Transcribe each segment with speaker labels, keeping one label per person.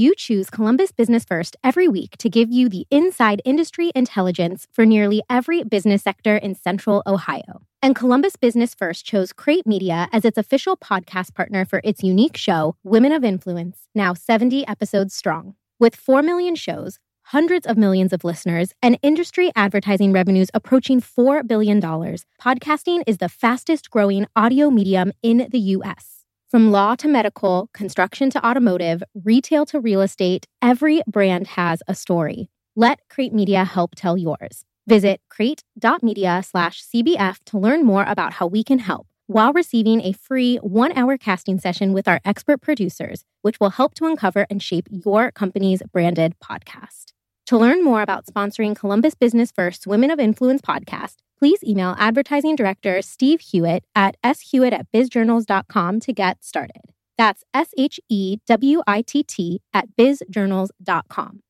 Speaker 1: You choose Columbus Business First every week to give you the inside industry intelligence for nearly every business sector in Central Ohio. And Columbus Business First chose Crate Media as its official podcast partner for its unique show, Women of Influence, now 70 episodes strong. With 4 million shows, hundreds of millions of listeners, and industry advertising revenues approaching $4 billion, podcasting is the fastest growing audio medium in the U.S. From law to medical, construction to automotive, retail to real estate, every brand has a story. Let Crate Media help tell yours. Visit crate.media slash CBF to learn more about how we can help while receiving a free one hour casting session with our expert producers, which will help to uncover and shape your company's branded podcast. To learn more about sponsoring Columbus Business First Women of Influence podcast, please email advertising director Steve Hewitt at shewitt at bizjournals.com to get started. That's S H E W I T T at bizjournals.com.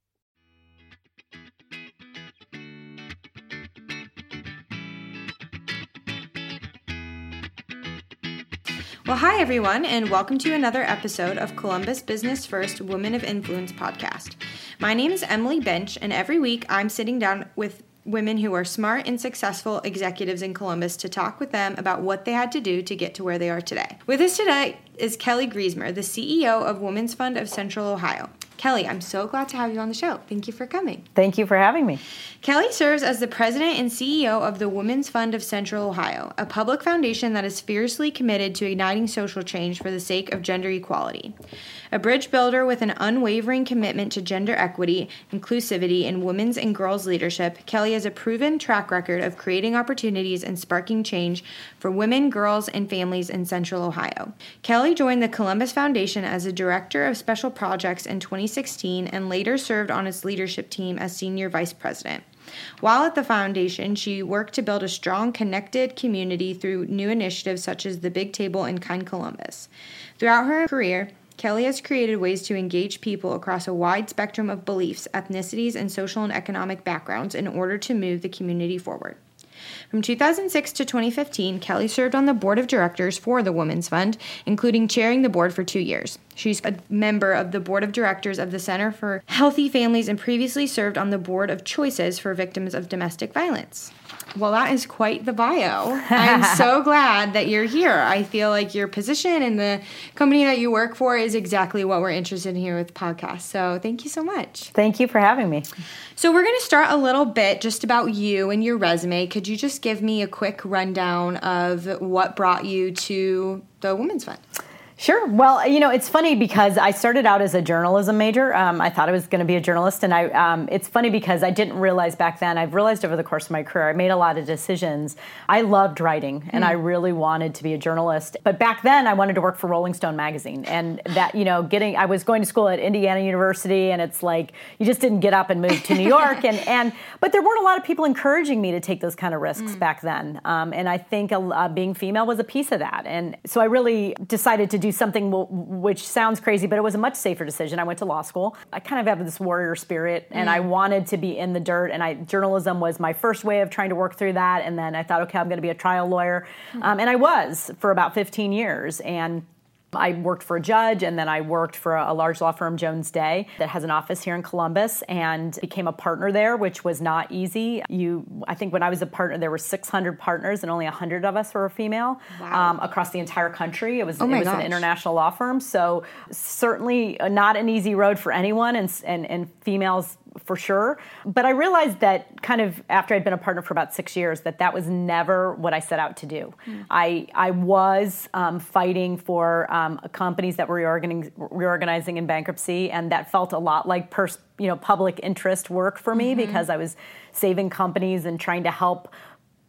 Speaker 2: Well, hi, everyone, and welcome to another episode of Columbus Business First Women of Influence podcast. My name is Emily Bench, and every week I'm sitting down with women who are smart and successful executives in Columbus to talk with them about what they had to do to get to where they are today. With us today is Kelly Griesmer, the CEO of Women's Fund of Central Ohio. Kelly, I'm so glad to have you on the show. Thank you for coming.
Speaker 3: Thank you for having me.
Speaker 2: Kelly serves as the president and CEO of the Women's Fund of Central Ohio, a public foundation that is fiercely committed to igniting social change for the sake of gender equality. A bridge builder with an unwavering commitment to gender equity, inclusivity, and women's and girls' leadership, Kelly has a proven track record of creating opportunities and sparking change for women, girls, and families in Central Ohio. Kelly joined the Columbus Foundation as a director of special projects in 2016 2016 and later served on its leadership team as senior vice president. While at the foundation, she worked to build a strong, connected community through new initiatives such as the Big Table and Kind Columbus. Throughout her career, Kelly has created ways to engage people across a wide spectrum of beliefs, ethnicities, and social and economic backgrounds in order to move the community forward. From 2006 to 2015, Kelly served on the board of directors for the Women's Fund, including chairing the board for two years. She's a member of the board of directors of the Center for Healthy Families and previously served on the board of choices for victims of domestic violence. Well, that is quite the bio. I'm so glad that you're here. I feel like your position and the company that you work for is exactly what we're interested in here with the podcast. So thank you so much.
Speaker 3: Thank you for having me.
Speaker 2: So we're going to start a little bit just about you and your resume. Could you just give me a quick rundown of what brought you to the Women's Fund?
Speaker 3: Sure. Well, you know, it's funny because I started out as a journalism major. Um, I thought I was going to be a journalist, and I. Um, it's funny because I didn't realize back then. I've realized over the course of my career, I made a lot of decisions. I loved writing, and mm. I really wanted to be a journalist. But back then, I wanted to work for Rolling Stone magazine, and that you know, getting. I was going to school at Indiana University, and it's like you just didn't get up and move to New York, and and but there weren't a lot of people encouraging me to take those kind of risks mm. back then. Um, and I think uh, being female was a piece of that, and so I really decided to do something which sounds crazy, but it was a much safer decision. I went to law school. I kind of have this warrior spirit, and mm. I wanted to be in the dirt. And I journalism was my first way of trying to work through that. And then I thought, okay, I'm going to be a trial lawyer, mm. um, and I was for about 15 years. And I worked for a judge and then I worked for a, large law firm, Jones Day, that has an office here in Columbus and became a partner there, which was not easy. You, I think when I was a partner, there were 600 partners and only 100 of us were female wow. um, across the entire country. It was,
Speaker 2: oh
Speaker 3: it was
Speaker 2: gosh.
Speaker 3: an international law firm. So certainly not an easy road for anyone and, and, and females for sure. But I realized that kind of after I'd been a partner for about six years, that that was never what I set out to do. Mm. I I was um, fighting for um, companies that were reorganizing, reorganizing in bankruptcy, and that felt a lot like pers- you know public interest work for me mm-hmm. because I was saving companies and trying to help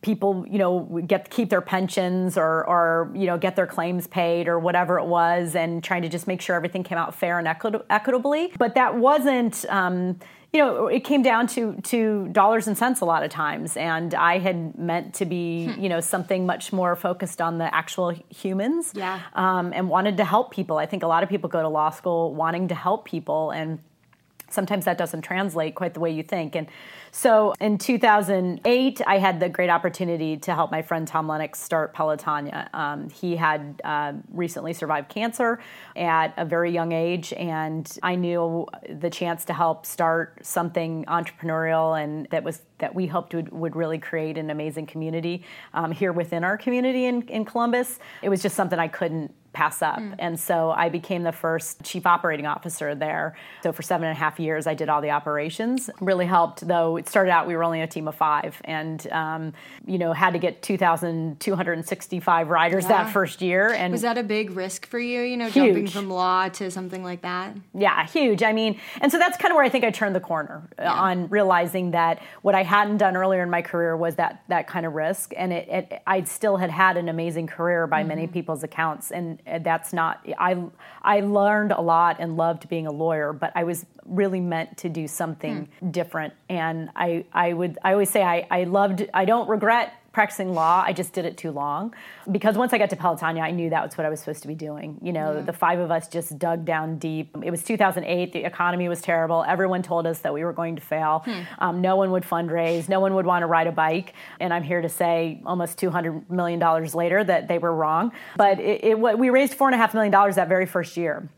Speaker 3: people you know get keep their pensions or or you know get their claims paid or whatever it was and trying to just make sure everything came out fair and equitably. But that wasn't um, you know, it came down to to dollars and cents a lot of times, and I had meant to be, hmm. you know, something much more focused on the actual humans,
Speaker 2: yeah,
Speaker 3: um, and wanted to help people. I think a lot of people go to law school wanting to help people, and sometimes that doesn't translate quite the way you think. And so in 2008, I had the great opportunity to help my friend Tom Lennox start Pelotonia. Um, he had uh, recently survived cancer at a very young age, and I knew the chance to help start something entrepreneurial and that was that we hoped would, would really create an amazing community um, here within our community in, in Columbus. It was just something I couldn't pass up. Mm. And so I became the first chief operating officer there. So for seven and a half years, I did all the operations. Really helped, though it started out, we were only a team of five and, um, you know, had to get 2,265 riders yeah. that first year. And
Speaker 2: was that a big risk for you, you know, huge. jumping from law to something like that?
Speaker 3: Yeah, huge. I mean, and so that's kind of where I think I turned the corner uh, yeah. on realizing that what I hadn't done earlier in my career was that, that kind of risk. And it, it I still had had an amazing career by mm-hmm. many people's accounts. And that's not I I learned a lot and loved being a lawyer, but I was really meant to do something hmm. different. And I I would I always say I I loved I don't regret practicing law. I just did it too long because once I got to Pelotonia, I knew that was what I was supposed to be doing. You know, yeah. the five of us just dug down deep. It was 2008. The economy was terrible. Everyone told us that we were going to fail. Hmm. Um, no one would fundraise. No one would want to ride a bike. And I'm here to say, almost 200 million dollars later, that they were wrong. But it, it, we raised four and a half million dollars that very first year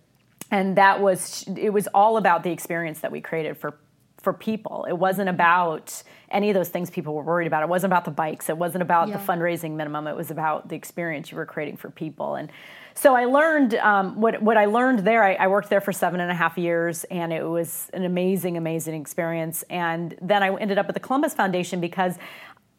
Speaker 3: and that was it was all about the experience that we created for for people. It wasn't about any of those things people were worried about. It wasn't about the bikes. It wasn't about yeah. the fundraising minimum. It was about the experience you were creating for people. And so I learned um, what what I learned there. I, I, worked there for seven and a half years, and it was an amazing, amazing experience. And then I ended up at the Columbus Foundation because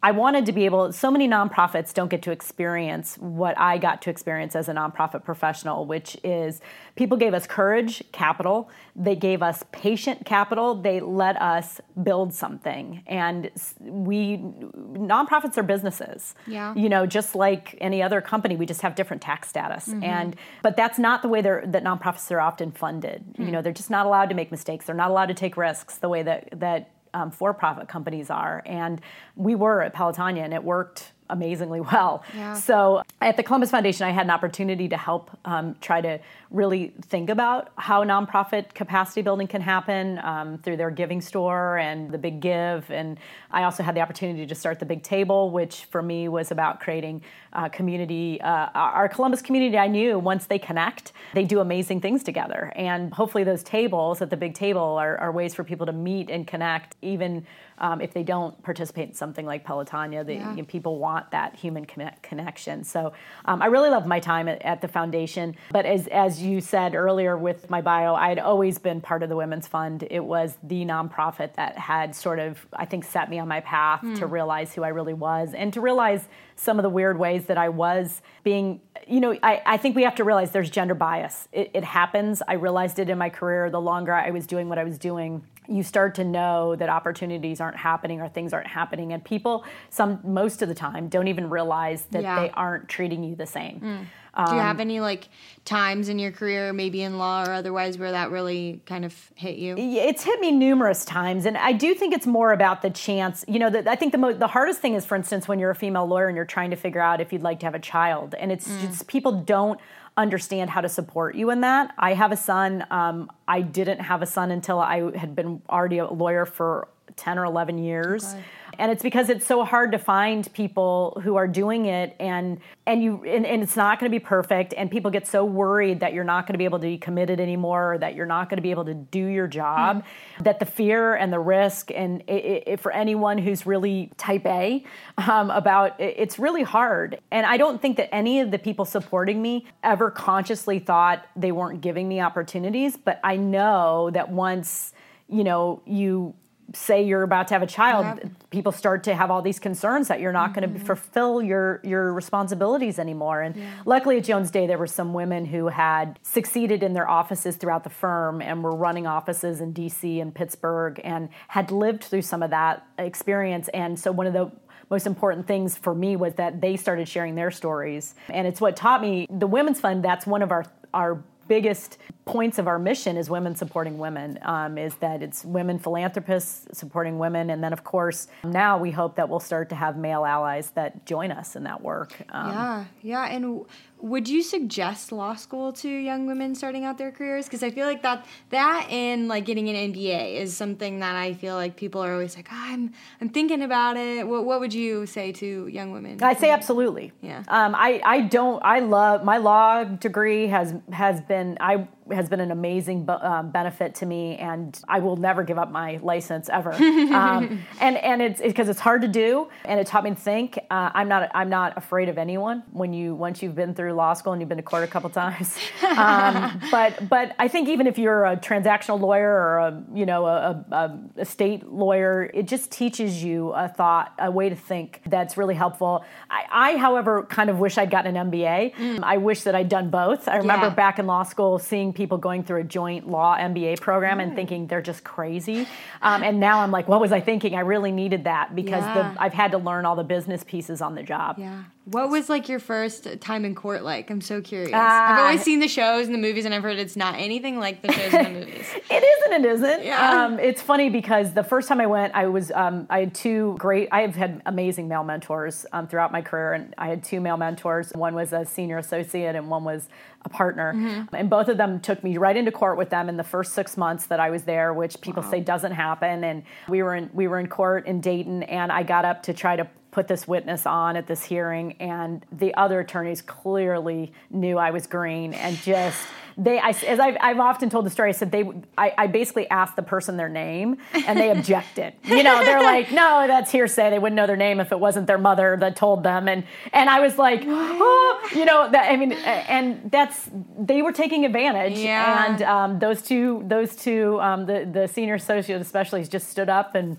Speaker 3: I wanted to be able, so many nonprofits don't get to experience what I got to experience as a nonprofit professional, which is people gave us courage, capital. They gave us patient capital. They let us build something. And we, nonprofits are businesses.
Speaker 2: Yeah.
Speaker 3: You know, just like any other company, we just have different tax status. Mm-hmm. And, but that's not the way that nonprofits are often funded. Mm-hmm. You know, they're just not allowed to make mistakes. They're not allowed to take risks the way that, that um, for-profit companies are. And we were at Pelotonia, and it worked amazingly well.
Speaker 2: Yeah.
Speaker 3: So at the Columbus Foundation, I had an opportunity to help um, try to really think about how nonprofit capacity building can happen um, through their giving store and the Big Give. And I also had the opportunity to start the Big Table, which for me was about creating a community. Uh, our Columbus community, I knew once they connect, they do amazing things together. And hopefully, those tables at the Big Table are, are ways for people to meet and connect, even um, if they don't participate in something like Pelotonia. The, yeah. you know, people want that human connect, connection. So um, I really love my time at, at, the foundation. But as, as you said earlier with my bio, I had always been part of the Women's Fund. It was the nonprofit that had sort of, I think, set me on my path mm. to realize who I really was and to realize some of the weird ways that I was being, you know, I, I think we have to realize there's gender bias. It, it happens. I realized it in my career the longer I was doing what I was doing you start to know that opportunities aren't happening or things aren't happening and people some most of the time don't even realize that yeah. they aren't treating you the same mm.
Speaker 2: Um, do you have any like times in your career maybe in law or otherwise where that really kind of hit you
Speaker 3: it's hit me numerous times and i do think it's more about the chance you know the, i think the, mo- the hardest thing is for instance when you're a female lawyer and you're trying to figure out if you'd like to have a child and it's mm. just people don't understand how to support you in that. I have a son. Um, I didn't have a son until I had been already a lawyer for 10 or 11 years. Okay and it's because it's so hard to find people who are doing it and and you and, and it's not going to be perfect and people get so worried that you're not going to be able to be committed anymore or that you're not going to be able to do your job mm. that the fear and the risk and it, it, for anyone who's really type a um, about it, it's really hard and i don't think that any of the people supporting me ever consciously thought they weren't giving me opportunities but i know that once you know you say you're about to have a child people start to have all these concerns that you're not mm-hmm. going to fulfill your your responsibilities anymore and yeah. luckily at jones day there were some women who had succeeded in their offices throughout the firm and were running offices in dc and pittsburgh and had lived through some of that experience and so one of the most important things for me was that they started sharing their stories and it's what taught me the women's fund that's one of our our biggest points of our mission is women supporting women um, is that it's women philanthropists supporting women. And then of course now we hope that we'll start to have male allies that join us in that work.
Speaker 2: Um, yeah yeah. And would you suggest law school to young women starting out their careers? Because I feel like that that and like getting an MBA is something that I feel like people are always like, oh, I'm I'm thinking about it. What what would you say to young women?
Speaker 3: I say absolutely.
Speaker 2: Yeah.
Speaker 3: Um, I I don't. I love my law degree has has been I has been an amazing um, benefit to me, and I will never give up my license ever. um, and and it's because it's, it's, hard to do, and it taught me to think. Uh, I'm not I'm not afraid of anyone when you once you've been through law school and you've been to court a couple times. Um, but but I think even if you're a transactional lawyer or a you know a, a, a state lawyer, it just teaches you a thought, a way to think that's really helpful. I, I however, kind of wish I'd gotten an MBA. Mm. I wish that I'd done both. I remember yeah. back in law school seeing people going through a joint law MBA program and thinking they're just crazy. Um, and now I'm like, what was I thinking? I really needed that because yeah. the, I've had to learn all the business pieces on the job.
Speaker 2: Yeah. What was like your first time in court like? I'm so curious. Uh, I've always seen the shows and the movies, and I've heard it's not anything like the shows and the movies.
Speaker 3: it isn't. It isn't. Yeah. Um, it's funny because the first time I went, I was um, I had two great. I have had amazing male mentors um, throughout my career, and I had two male mentors. One was a senior associate, and one was a partner. Mm-hmm. And both of them took me right into court with them in the first six months that I was there, which people wow. say doesn't happen. And we were in we were in court in Dayton, and I got up to try to put this witness on at this hearing, and the other attorneys clearly knew I was green and just they I, as I've, I've often told the story i said they I, I basically asked the person their name and they objected. You know they're like no that's hearsay. They wouldn't know their name if it wasn't their mother that told them. And and i was like oh, you know that i mean and that's they were taking advantage.
Speaker 2: Yeah.
Speaker 3: and um, those two those two um, the the senior associate especially just stood up and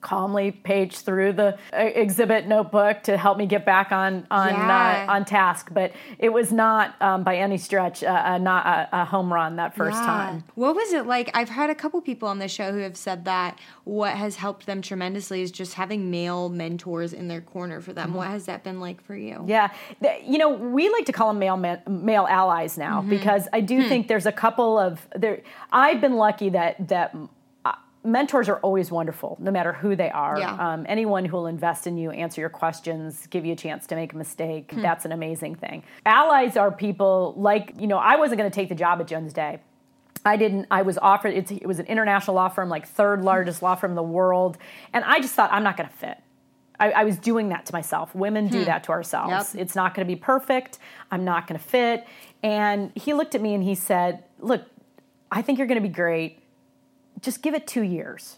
Speaker 3: calmly page through the uh, exhibit notebook to help me get back on on uh, yeah. uh, on task. But it was not um, by any stretch uh, uh not a, a, home run that first yeah. time.
Speaker 2: What was it like? I've had a couple people on the show who have said that what has helped them tremendously is just having male mentors in their corner for them. Mm-hmm. What has that been like for you?
Speaker 3: Yeah, you know, we like to call them male male allies now mm-hmm. because I do hmm. think there's a couple of there. I've been lucky that that mentors are always wonderful, no matter who they are.
Speaker 2: Yeah.
Speaker 3: Um, anyone who will invest in you, answer your questions, give you a chance to make a mistake, hmm. that's an amazing thing. Allies are people like, you know, I wasn't going to take the job at Jones Day. I didn't, I was offered, it was an international law firm, like third largest law firm in the world. And I just thought, I'm not going to fit. I, I, was doing that to myself. Women do hmm. that to ourselves. Yep. It's not going to be perfect. I'm not going to fit. And he looked at me and he said, Look, I think you're going to be great just give it two years.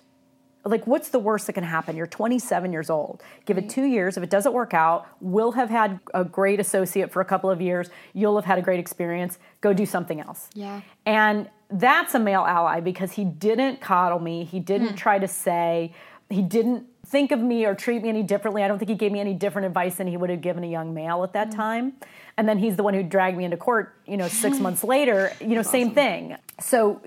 Speaker 3: Like, what's the worst that can happen? You're 27 years old. Give right. it two years. If it doesn't work out, we'll have had a great associate for a couple of years. You'll have had a great experience. Go do something else.
Speaker 2: Yeah.
Speaker 3: And that's a male ally because he didn't coddle me. He didn't hmm. try to say, he didn't think of me or treat me any differently. I don't think he gave me any different advice than he would have given a young male at that mm. time. And then he's the one who dragged me into court, you know, six months later, you know, That's same awesome. thing. So,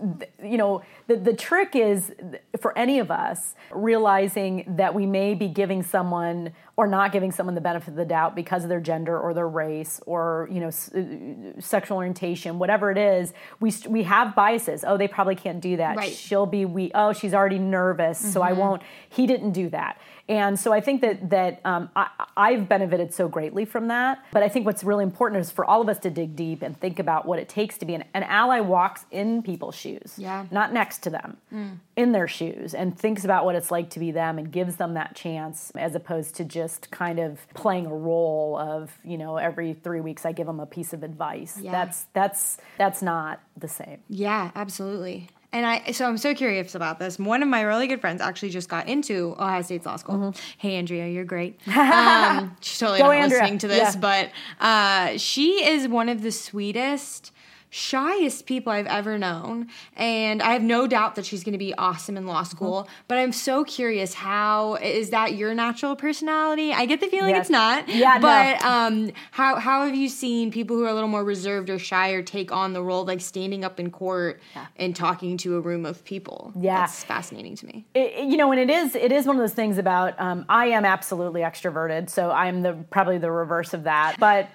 Speaker 3: you know, the, the trick is for any of us realizing that we may be giving someone or not giving someone the benefit of the doubt because of their gender or their race or you know s- uh, sexual orientation whatever it is we we have biases oh they probably can't do that
Speaker 2: right.
Speaker 3: she'll be we oh she's already nervous mm-hmm. so i mm-hmm. won't he didn't do that and so I think that that um, I, have benefited so greatly from that. But I think what's really important is for all of us to dig deep and think about what it takes to be an, an ally. Walks in people's shoes,
Speaker 2: yeah,
Speaker 3: not next to them, mm. in their shoes, and thinks about what it's like to be them and gives them that chance, as opposed to just kind of playing a role of you know every three weeks I give them a piece of advice. Yeah. That's that's that's not the same.
Speaker 2: Yeah, absolutely. And I, so I'm so curious about this. One of my really good friends actually just got into Ohio State's law school. Mm-hmm. Hey, Andrea, you're great. Um, she's totally Go not Andrea. listening to this, yeah. but uh, she is one of the sweetest shyest people I've ever known. And I have no doubt that she's going to be awesome in law mm-hmm. school. Mm-hmm. But I'm so curious how is that your natural personality? I get the feeling yes. it's not.
Speaker 3: Yeah,
Speaker 2: but
Speaker 3: no.
Speaker 2: um, how how have you seen people who are a little more reserved or shy or take on the role, like standing up in court yeah. and talking to a room of people?
Speaker 3: Yeah,
Speaker 2: that's fascinating to me.
Speaker 3: It, you know, and it is it is one of those things about um, I am absolutely extroverted, so I'm the probably the reverse of that. But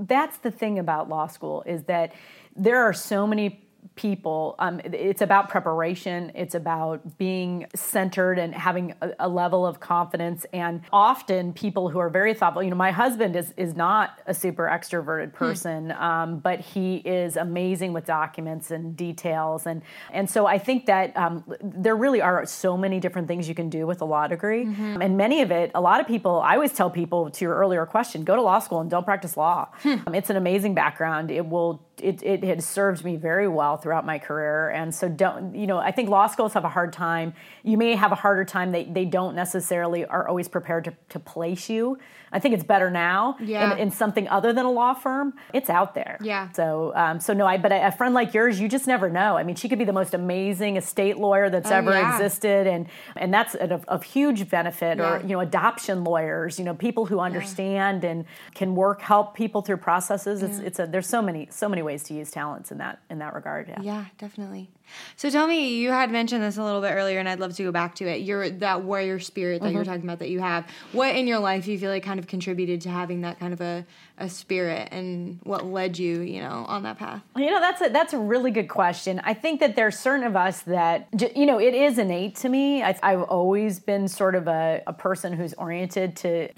Speaker 3: that's the thing about law school is that there are so many people. Um, it's about preparation. It's about being centered and having a, a, level of confidence. And often, people who are very thoughtful. You know, my husband is is not a super extroverted hmm. person, hmm. um, but he is amazing with documents and details. And and so I think that um, there really are so many different things you can do with a law degree, mm-hmm. and many of it. A lot of people. I always tell people to your earlier question: go to law school and don't practice law. Hmm. Um, it's an amazing background. It will it, it had served me very well throughout my career. And so don't, you know, I think law schools have a hard time. You may have a harder time. They, they don't necessarily are always prepared to, to place you. I think it's better now yeah. in, in something other than a law firm. It's out there.
Speaker 2: Yeah.
Speaker 3: So, um, so no, I, but a, a, friend like yours, you just never know. I mean, she could be the most amazing estate lawyer that's oh, ever yeah. existed. And, and that's of huge benefit yeah. or, you know, adoption lawyers, you know, people who understand and can work, help people through processes. It's, it's a, there's so many, so many ways to use talents in that in that regard. Yeah.
Speaker 2: Yeah, definitely. So tell me, you had mentioned this a little bit earlier, and I'd love to go back to it. You're that warrior spirit that mm-hmm. you're talking about that you have. What in your life you feel like kind of contributed to having that kind of a, a spirit, and what led you, you know, on that path?
Speaker 3: You know, that's a that's a really good question. I think that there's certain of us that you know it is innate to me. I, have always been sort of a, a person who's oriented to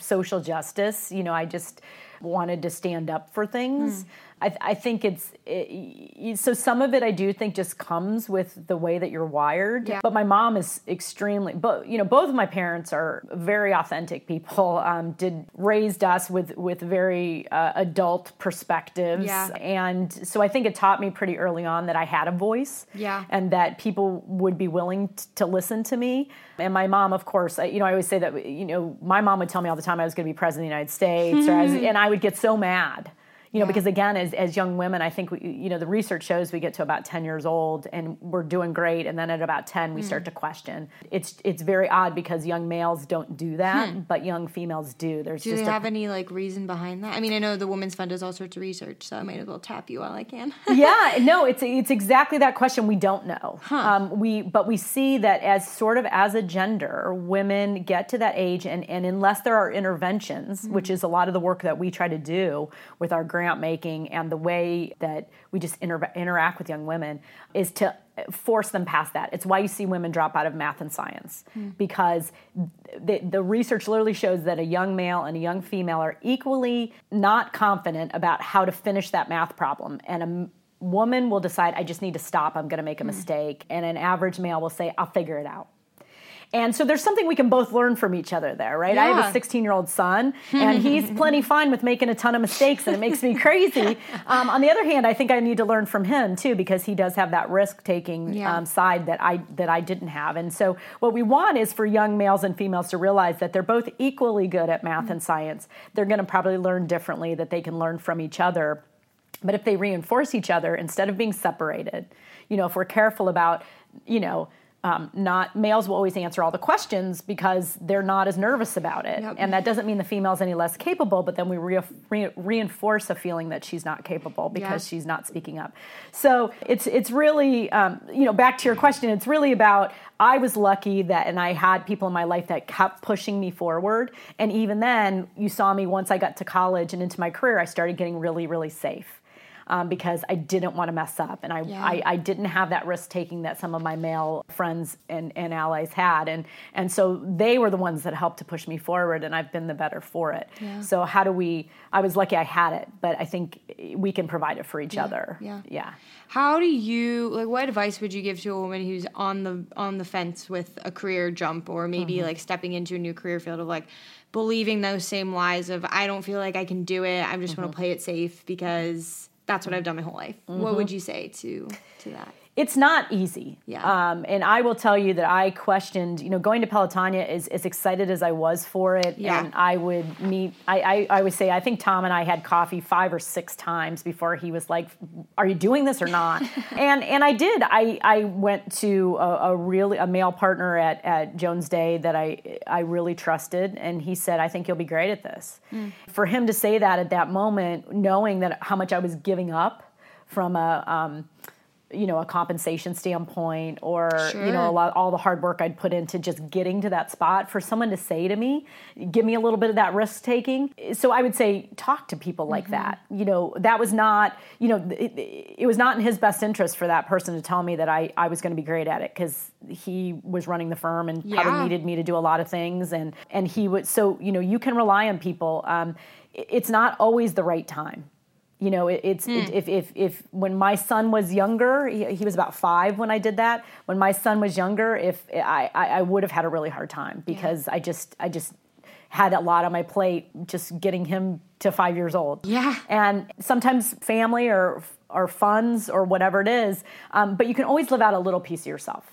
Speaker 3: social justice. You know, I just wanted to stand up for things. Mm. I, I think it's it, so some of it I do think just comes with the way that you're wired. Yeah. But my mom is extremely, but you know, both of my parents are very authentic people. Um, did raised us with with very uh, adult perspectives, yeah. and so I think it taught me pretty early on that I had a voice.
Speaker 2: Yeah.
Speaker 3: And that people would be willing t- to listen to me. And my mom, of course, you know, I always say that you know, my mom would tell me all the time I was going to be president of the United States, or as, and I would get so mad you know yeah. because again as, as young women i think we, you know the research shows we get to about 10 years old and we're doing great and then at about 10 we mm. start to question it's it's very odd because young males don't do that hmm. but young females do there's
Speaker 2: do
Speaker 3: just
Speaker 2: they have a, any like reason behind that i mean i know the women's fund does all sorts of research so i might as well tap you while i can
Speaker 3: yeah no it's it's exactly that question we don't know huh. um, we but we see that as sort of as a gender women get to that age and and unless there are interventions mm. which is a lot of the work that we try to do with our grant making and the way that we just inter- interact with young women is to force them past that. It's why you see women drop out of math and science mm. because the, the research literally shows that a young male and a young female are equally not confident about how to finish that math problem. And a woman will decide, I just need to stop, I'm going to make a mm. mistake. And an average male will say, I'll figure it out. And so there's something we can both learn from each other there, right? Yeah. I have a 16 year old son, and he's plenty fine with making a ton of mistakes, and it makes me crazy. Um, on the other hand, I think I need to learn from him too, because he does have that risk taking yeah. um, side that I that I didn't have. And so what we want is for young males and females to realize that they're both equally good at math mm-hmm. and science. They're going to probably learn differently, that they can learn from each other. But if they reinforce each other instead of being separated, you know, if we're careful about, you know, um, not males will always answer all the questions because they're not as nervous about it. Yep. and that doesn't mean the female's any less capable but then we re- re- reinforce a feeling that she's not capable because she's not speaking up. So it's it's really um, you know back to your question it's really about i was lucky that and i had people in my life that kept pushing me forward. And even then you saw me once i got to college and into my career i started getting really really safe um, because I didn't want to mess up. And I, yeah. I, I, didn't have that risk taking that some of my male friends and, and allies had. And, and so they were the ones that helped to push me forward, and I've been the better for it. Yeah. So, how do we? I was lucky I had it, but I think we can provide it for each
Speaker 2: yeah.
Speaker 3: other.
Speaker 2: Yeah.
Speaker 3: Yeah.
Speaker 2: How do you like? What advice would you give to a woman who's on the on the fence with a career jump, or maybe mm-hmm. like stepping into a new career field of like believing those same lies of I don't feel like I can do it. I just mm-hmm. want to play it safe because that's what I've done my whole life. Mm-hmm. What would you say to to that?
Speaker 3: It's not easy.
Speaker 2: Yeah.
Speaker 3: Um, and I will tell you that I questioned, you know, going to Pelotonia is as excited as I was for it.
Speaker 2: Yeah.
Speaker 3: And I would meet, I, I, I would say, I think Tom and I had coffee five or six times before he was like, are you doing this or not? and and I did. I, I went to a, a, really, a male partner at, at Jones Day that I, I really trusted. And he said, I think you'll be great at this. Mm. For him to say that at that moment, knowing that how much I was giving up from a, um, you know a compensation standpoint or
Speaker 2: Sure.
Speaker 3: you know a lot all the hard work I'd put into just getting to that spot for someone to say to me give me a little bit of that risk taking. So I would say talk to people like that. You know that was not you know it, it was not in his best interest for that person to tell me that I, I was going to be great at it because he was running the firm and
Speaker 2: Yeah.
Speaker 3: probably needed me to do a lot of things and and he would so you know you can rely on people. Um, it's not always the right time you know it, it's it, hmm. if, if if when my son was younger he, he was about five when i did that. When my son was younger if i i, I would have had a really hard time because i just i just had a lot on my plate just getting him to five years old.
Speaker 2: Yeah.
Speaker 3: and sometimes family or or funds or whatever it is um, but you can always live out a little piece of yourself.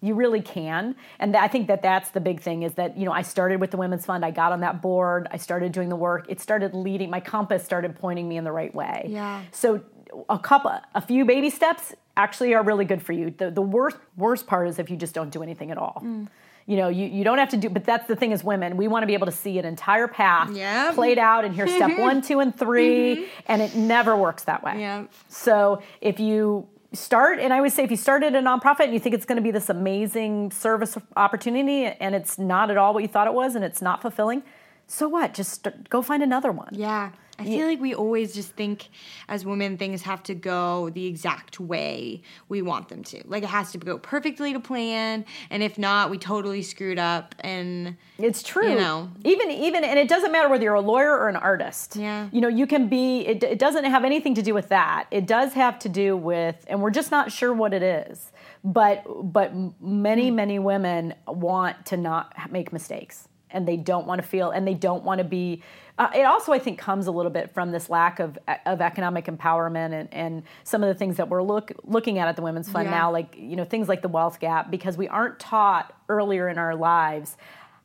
Speaker 3: You really can. And i think that that's the big thing is that you know i started with the women's fund. I got on that board. I started doing the work. It started leading my compass started pointing me in the right way.
Speaker 2: Yeah.
Speaker 3: so a couple a few baby steps actually are really good for you. The, the worst worst part is if you just don't do anything at all.
Speaker 2: Mm.
Speaker 3: You know you, you don't have to do but that's the thing as women we want to be able to see an entire path
Speaker 2: Yep.
Speaker 3: played out and here's step one two and 3 mm-hmm. and it never works that way
Speaker 2: Yep.
Speaker 3: so if you start and i would say if you started a nonprofit and you think it's going to be this amazing service opportunity and it's not at all what you thought it was and it's not fulfilling so what just start, go find another one
Speaker 2: Yeah. I feel like we always just think as women things have to go the exact way we want them to. Like it has to go perfectly to plan, and if not, we totally screwed up. And
Speaker 3: It's true.
Speaker 2: You know.
Speaker 3: even even, and it doesn't matter whether you're a lawyer or an artist.
Speaker 2: Yeah.
Speaker 3: You know, you can be. It, it doesn't have anything to do with that. It does have to do with, and we're just not sure what it is. But but many hmm. many women want to not make mistakes, and they don't want to feel, and they don't want to be. Uh, it also, I think, comes a little bit from this lack of of economic empowerment and, and some of the things that we're look looking at at the Women's Fund
Speaker 2: Yeah.
Speaker 3: now, like you know things like the wealth gap, because we aren't taught earlier in our lives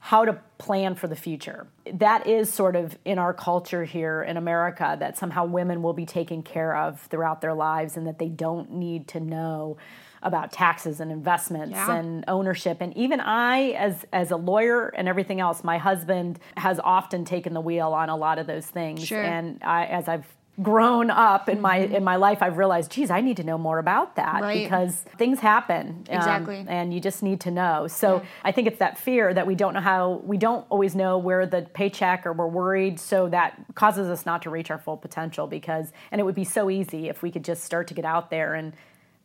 Speaker 3: how to plan for the future. That is sort of in our culture here in America that somehow women will be taken care of throughout their lives and that they don't need to know about taxes and investments
Speaker 2: Yeah.
Speaker 3: and ownership and even I as as a lawyer and everything else my husband has often taken the wheel on a lot of those things
Speaker 2: Sure.
Speaker 3: and I as I've grown up in my in my life I've realized geez I need to know more about that
Speaker 2: Right.
Speaker 3: because things happen um,
Speaker 2: Exactly.
Speaker 3: and you just need to know. So I think it's that fear that we don't know how we don't always know where the paycheck or we're worried, so that causes us not to reach our full potential. Because and it would be so easy if we could just start to get out there and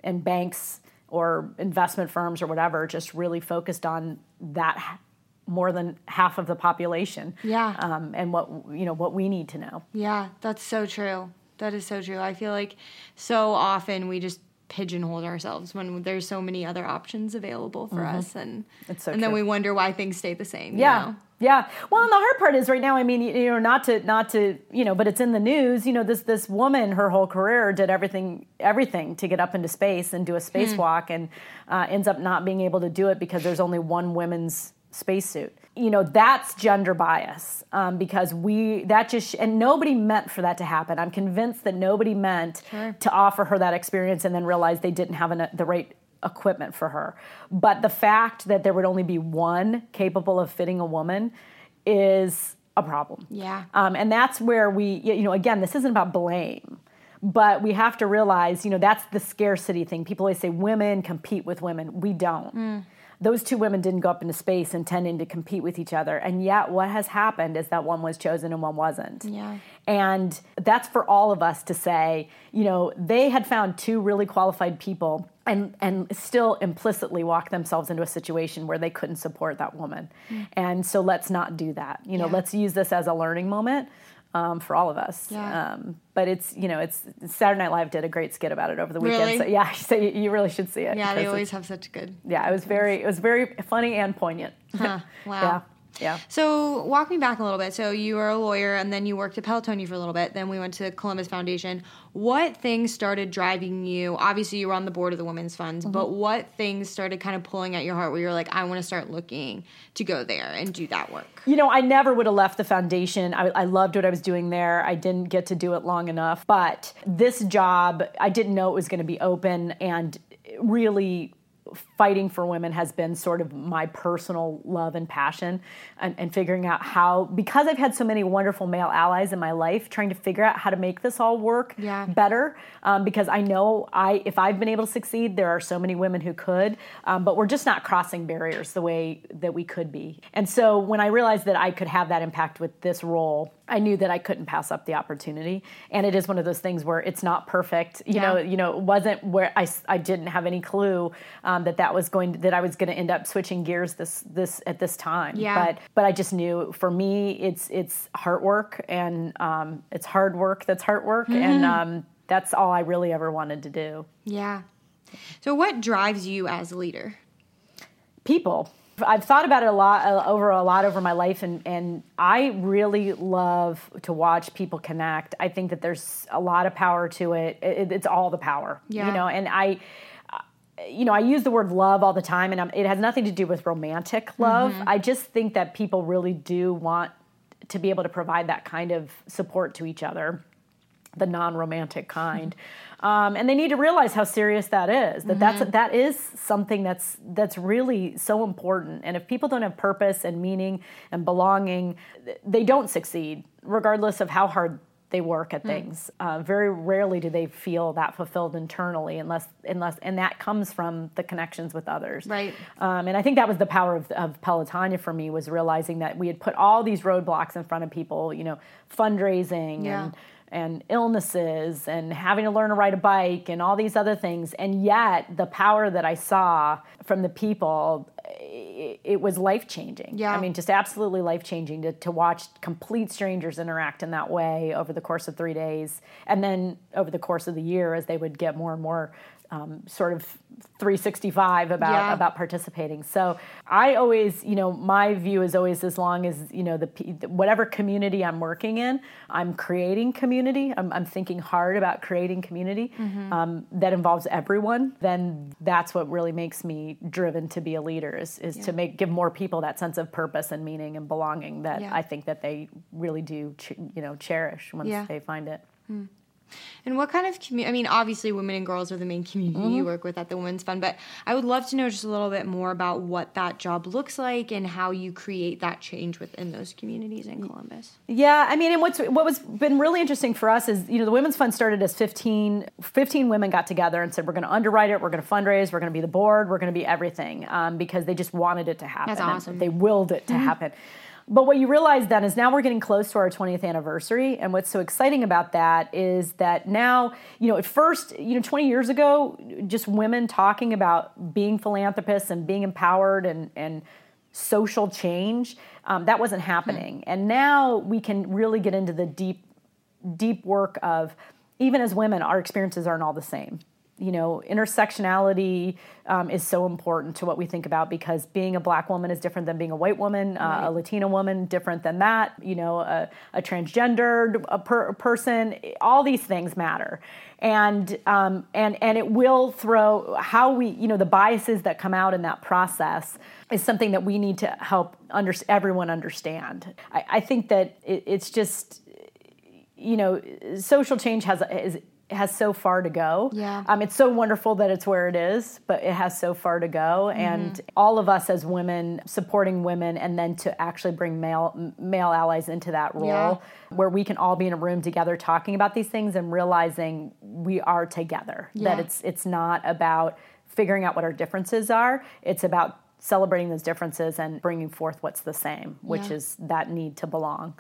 Speaker 3: and banks or investment firms or whatever just really focused on that more than half of the population.
Speaker 2: Yeah.
Speaker 3: Um, and what you know what we need to know.
Speaker 2: Yeah, that's so true. That is so true. I feel like so often we just pigeonhole ourselves when there's so many other options available for us and
Speaker 3: It's so
Speaker 2: and then we wonder why things stay the same. you
Speaker 3: Yeah.
Speaker 2: know?
Speaker 3: Yeah. Well, and the hard part is right now. I mean, you know, not to not to you know, but it's in the news. You know, this this woman, her whole career did everything everything to get up into space and do a spacewalk, and uh, ends up not being able to do it because there's only one women's spacesuit. You know, that's gender bias um, because we that just and nobody meant for that to happen. I'm convinced that nobody meant to offer her that experience and then realize they didn't have an, the right equipment for her. But the fact that there would only be one capable of fitting a woman is a problem.
Speaker 2: Yeah.
Speaker 3: Um, and that's where we, you know, again, this isn't about blame, but we have to realize, you know, that's the scarcity thing. People always say women compete with women. We don't. Those two women didn't go up into space intending to compete with each other. And yet, what has happened is that one was chosen and one wasn't.
Speaker 2: Yeah.
Speaker 3: And that's for all of us to say, you know, they had found two really qualified people and and still implicitly walk themselves into a situation where they couldn't support that woman. And so let's not do that. You know,
Speaker 2: Yeah.
Speaker 3: let's use this as a learning moment um, for all of us.
Speaker 2: Yeah.
Speaker 3: Um, but it's you know it's Saturday Night Live did a great skit about it over the weekend.
Speaker 2: Really?
Speaker 3: So yeah, so you, you really should see it.
Speaker 2: Yeah, they always have such good.
Speaker 3: Yeah, it was very it was very funny and poignant.
Speaker 2: Huh, wow.
Speaker 3: yeah. Yeah.
Speaker 2: So walk me back a little bit. So you were a lawyer, and then you worked at Pelotonia for a little bit. Then we went to Columbus Foundation. What things started driving you? Obviously, you were on the board of the Women's Funds, but
Speaker 3: Mm-hmm.
Speaker 2: what things started kind of pulling at your heart where you're like, I want to start looking to go there and do that work?
Speaker 3: You know, I never would have left the foundation. I, I loved what I was doing there. I didn't get to do it long enough. But this job, I didn't know it was going to be open and really fighting for women has been sort of my personal love and passion and, and, figuring out how because i've had so many wonderful male allies in my life trying to figure out how to make this all work
Speaker 2: yeah.
Speaker 3: better um, because i know i if i've been able to succeed there are so many women who could um, but we're just not crossing barriers the way that we could be and so when i realized that i could have that impact with this role I knew that I couldn't pass up the opportunity, and it is one of those things where it's not perfect. You yeah. know, you know, it wasn't where I, I didn't have any clue um, that that was going to, that I was going to end up switching gears this this at this time.
Speaker 2: Yeah.
Speaker 3: But but I just knew for me it's it's hard work and um, it's hard work that's hard work, mm-hmm. and um, that's all I really ever wanted to do.
Speaker 2: Yeah. So what drives you as a leader?
Speaker 3: People I've thought about it a lot uh, over a lot over my life, and, and I really love to watch people connect. I think that there's a lot of power to it. it it's all the power,
Speaker 2: yeah.
Speaker 3: you know. And I, uh, you know, I use the word love all the time, and I'm, it has nothing to do with romantic love. Mm-hmm. I just think that people really do want to be able to provide that kind of support to each other the non-romantic kind um, and they need to realize how serious that is that mm-hmm. that's that is something that's that's really so important and if people don't have purpose and meaning and belonging they don't succeed regardless of how hard they work at mm. things uh, very rarely do they feel that fulfilled internally unless unless and that comes from the connections with others
Speaker 2: right
Speaker 3: um, and i think that was the power of, of pelotonia for me was realizing that we had put all these roadblocks in front of people you know fundraising
Speaker 2: yeah.
Speaker 3: and and illnesses and having to learn to ride a bike and all these other things. And yet, the power that I saw from the people, it, it was life changing.
Speaker 2: Yeah.
Speaker 3: I mean, just absolutely life changing to, to watch complete strangers interact in that way over the course of three days. And then over the course of the year, as they would get more and more um, sort of 365 about
Speaker 2: yeah.
Speaker 3: about participating. So I always, you know, my view is always as long as you know the whatever community I'm working in, I'm creating community. I'm, I'm thinking hard about creating community mm-hmm. um, that involves everyone. Then that's what really makes me driven to be a leader is, is yeah. to make give more people that sense of purpose and meaning and belonging that
Speaker 2: yeah.
Speaker 3: I think that they really do, ch- you know, cherish once they find it.
Speaker 2: Mm. And what kind of community? I mean, obviously, women and girls are the main community mm-hmm. you work with at the Women's Fund, but I would love to know just a little bit more about what that job looks like and how you create that change within those communities in Columbus.
Speaker 3: Yeah, I mean, and what's what was been really interesting for us is you know the Women's Fund started as 15, 15 women got together and said we're going to underwrite it, we're going to fundraise, we're going to be the board, we're going to be everything um, because they just wanted it to happen.
Speaker 2: That's awesome.
Speaker 3: They willed it to mm-hmm. happen. But what you realize then is now we're getting close to our 20th anniversary. And what's so exciting about that is that now, you know, at first, you know, 20 years ago, just women talking about being philanthropists and being empowered and, and social change, um, that wasn't happening. Mm-hmm. And now we can really get into the deep, deep work of even as women, our experiences aren't all the same you know, intersectionality um, is so important to what we think about because being a black woman is different than being a white woman, uh, a Latina woman different than that, you know, a, a transgendered a per, a person. All these things matter, and um, and and it will throw how we, you know, the biases that come out in that process is something that we need to help under, everyone understand. I, I think that it, it's just you know social change has is has so far to go.
Speaker 2: Yeah.
Speaker 3: Um, it's so wonderful that it's where it is, but it has so far to go. Mm-hmm. And all of us as women supporting women, and then to actually bring male male allies into that role,
Speaker 2: yeah.
Speaker 3: where we can all be in a room together talking about these things and realizing we are together.
Speaker 2: Yeah.
Speaker 3: That it's it's not about figuring out what our differences are. It's about celebrating those differences and bringing forth what's the same, which
Speaker 2: yeah.
Speaker 3: is that need to belong.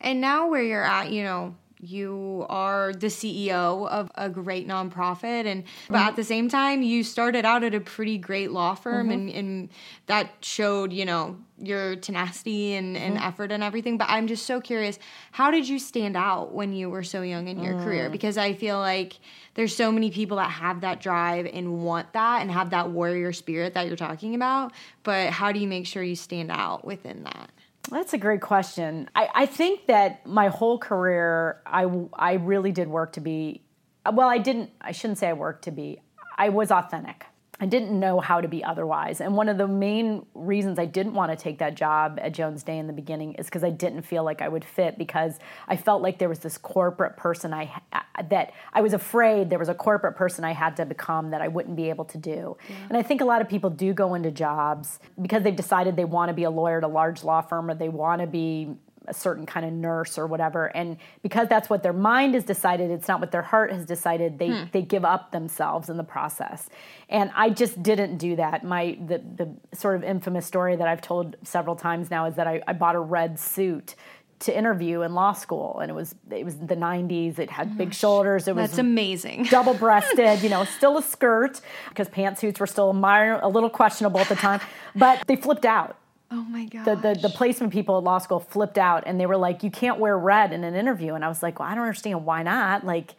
Speaker 2: And now where you're at, you know, you are the CEO of a great nonprofit and but mm-hmm. at the same time you started out at a pretty great law firm mm-hmm. and, and that showed you know your tenacity and, and mm-hmm. effort and everything but i'm just so curious how did you stand out when you were so young in your mm. career because i feel like there's so many people that have that drive and want that and have that warrior spirit that you're talking about but how do you make sure you stand out within that
Speaker 3: that's a great question. I, I think that my whole career, I, I really did work to be, well, I didn't, I shouldn't say I worked to be, I was authentic. I didn't know how to be otherwise. And one of the main reasons I didn't want to take that job at Jones Day in the beginning is because I didn't feel like I would fit because I felt like there was this corporate person I that I was afraid there was a corporate person I had to become that I wouldn't be able to do. Yeah. And I think a lot of people do go into jobs because they've decided they want to be a lawyer at a large law firm or they want to be a certain kind of nurse or whatever. And because that's what their mind has decided it's not what their heart has decided they hmm. they give up themselves in the process. And i just didn't do that. My the the sort of infamous story that i've told several times now is that i, I bought a red suit to interview in law school. And it was it was the 90s it had big shoulders. It was
Speaker 2: that's amazing.
Speaker 3: double breasted you know still a skirt because pantsuits were still a, minor, a little questionable at the time. But they flipped out
Speaker 2: Oh my god.
Speaker 3: The, the, the placement people at law school flipped out and they were like, "You can't wear red in an interview." And I was like, "Well, I don't understand why not." Like,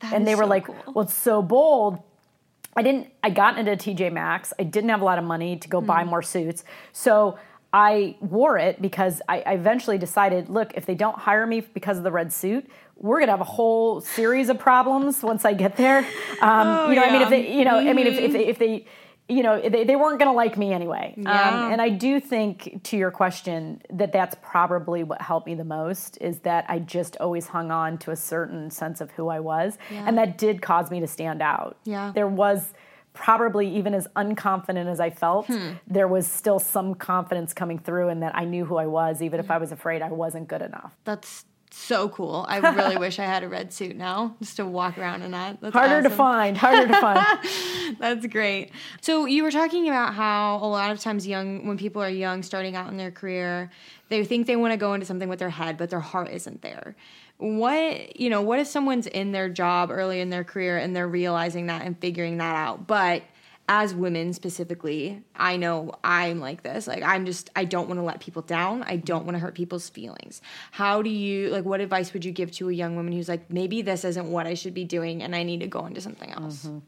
Speaker 3: that and they were so like, cool. "Well, it's so bold." I didn't. I got into TJ Maxx. I didn't have a lot of money to go mm. buy more suits, so I wore it because I, I eventually decided, look, if they don't hire me because of the red suit, we're gonna have a whole series of problems once I get there. Um, oh, you know, yeah. I mean, if they, you know, mm-hmm. I mean, if, if they, if they you know they, they weren't going to like me anyway um, yeah. Um, and i do think to your question that that's probably what helped me the most is that i just always hung on to a certain sense of who i was yeah. and that did cause me to stand out
Speaker 2: yeah
Speaker 3: there was probably even as unconfident as i felt hmm. there was still some confidence coming through and that i knew who i was even if i was afraid i wasn't good enough
Speaker 2: that's so cool. I really wish I had a red suit now just to walk around in that.
Speaker 3: That's harder awesome. to find. Harder to find.
Speaker 2: That's great. So you were talking about how a lot of times young when people are young starting out in their career, they think they want to go into something with their head, but their heart isn't there. What, you know, what if someone's in their job early in their career and they're realizing that and figuring that out, but as women specifically, I know I'm like this. Like I'm just I don't want to let people down. I don't want to hurt people's feelings. How do you like what advice would you give to a young woman who's like maybe this isn't what I should be doing and I need to go into something else? Mm-hmm.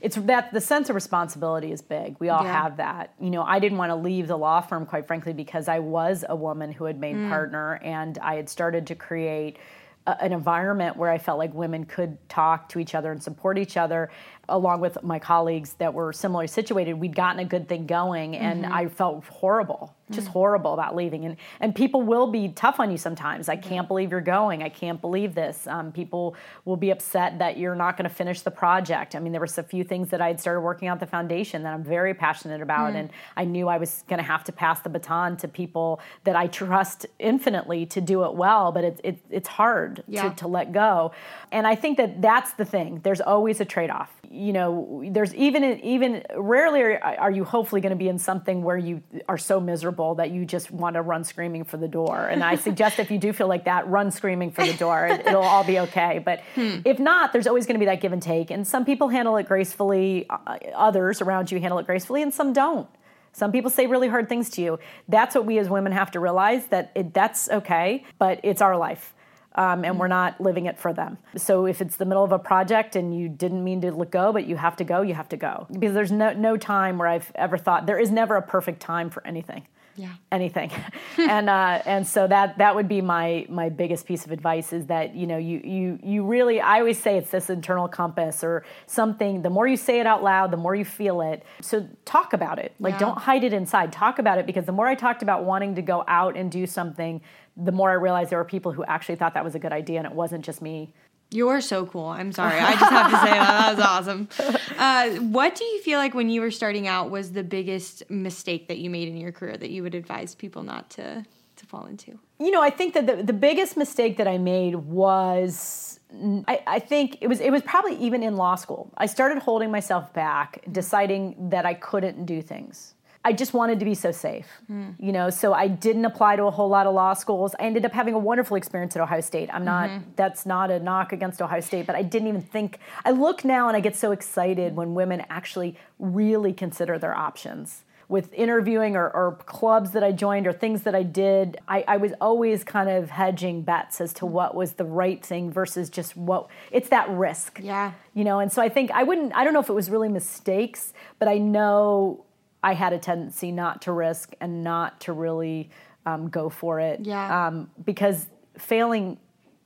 Speaker 3: It's that the sense of responsibility is big. We all yeah. have that. You know, I didn't want to leave the law firm quite frankly because I was a woman who had made mm. partner and I had started to create an environment where I felt like women could talk to each other and support each other along with my colleagues that were similarly situated, we'd gotten a good thing going, and mm-hmm. I felt horrible, just mm-hmm. horrible about leaving. And and people will be tough on you sometimes. I can't believe you're going. I can't believe this. Um, people will be upset that you're not going to finish the project. I mean, there were a few things that I had started working on the foundation that I'm very passionate about, mm and I knew I was going to have to pass the baton to people that I trust infinitely to do it well. But it's it, it's hard yeah. to, to let go, and I think that that's the thing. There's always a trade off you know there's even even rarely are you hopefully going to be in something where you are so miserable that you just want to run screaming for the door. And i suggest if you do feel like that run screaming for the door. It, will all be okay. But hmm. if not there's always going to be that give and take. And some people handle it gracefully uh, others around you handle it gracefully and some don't. Some people say really hard things to you. That's what we as women have to realize that it, that's okay but it's our life um, and we're not living it for them. So if it's the middle of a project and you didn't mean to let go, but you have to go, you have to go. Because there's no, no time where I've ever thought there is never a perfect time for anything.
Speaker 2: Yeah.
Speaker 3: Anything. and uh, and so that that would be my my biggest piece of advice is that, you know, you you you really I always say it's this internal compass or something. The more you say it out loud, the more you feel it. So talk about it. Like yeah. don't hide it inside. Talk about it because the more I talked about wanting to go out and do something the more I realized there were people who actually thought that was a good idea and it wasn't just me.
Speaker 2: You're so cool. I'm sorry. I just have to say that. That was awesome. Uh, what do you feel like when you were starting out was the biggest mistake that you made in your career that you would advise people not to, to fall into?
Speaker 3: You know, I think that the, the biggest mistake that I made was I, I, think it was it was probably even in law school. I started holding myself back, deciding that I couldn't do things. I just wanted to be so safe, mm. you know. So I didn't apply to a whole lot of law schools. I ended up having a wonderful experience at Ohio State. I'm not. Mm-hmm. That's not a knock against Ohio State, but I didn't even think. I look now and I get so excited when women actually really consider their options with interviewing or, or, clubs that I joined or things that I did, I, I, was always kind of hedging bets as to what was the right thing versus just what it's that risk.
Speaker 2: Yeah.
Speaker 3: You know, and so I think I wouldn't, I don't know if it was really mistakes, but I know I had a tendency not to risk and not to really um, go for it.
Speaker 2: Yeah.
Speaker 3: Um, because failing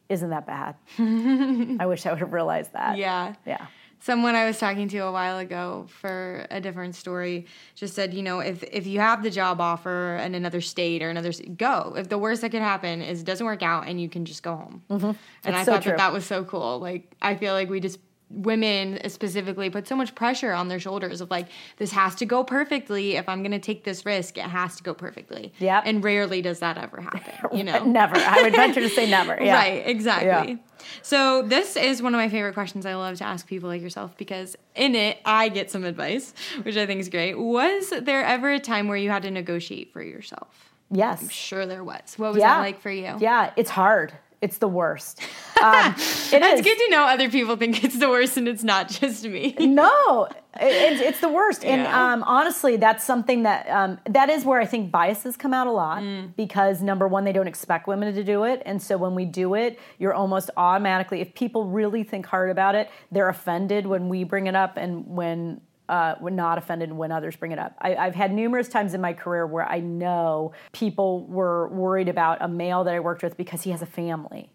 Speaker 3: isn't that bad. I wish I would have realized that.
Speaker 2: Yeah.
Speaker 3: Yeah.
Speaker 2: someone I was talking to a while ago for a different story just said, you know, if if you have the job offer in another state or another go. If the worst that could happen is it doesn't work out and you can just go home. Mm-hmm. And it's I so thought true. that that was so cool. Like I feel like we just women specifically put so much pressure on their shoulders of like this has to go perfectly. If i'm going to take this risk it has to go perfectly.
Speaker 3: Yeah
Speaker 2: and rarely does that ever happen you know?
Speaker 3: Never. I would venture to say never. Yeah.
Speaker 2: right. Exactly. Yeah. so this is one of my favorite questions i love to ask people like yourself because in it i get some advice which i think is great. Was there ever a time where you had to negotiate for yourself?
Speaker 3: Yes.
Speaker 2: I'm sure there was. What was yeah. that like for you?
Speaker 3: Yeah. It's hard it's the worst. Um,
Speaker 2: it it's good to know other people think it's the worst and it's not just me.
Speaker 3: no, it, it's, it's the worst. Yeah. And um, honestly, that's something that um, that is where I think biases come out a lot mm. because number one, they don't expect women to do it, and so when we do it, you're almost automatically. If people really think hard about it, they're offended when we bring it up, and when uh, not offended when others bring it up. I, have had numerous times in my career where I know people were worried about a male that I worked with because he has a family.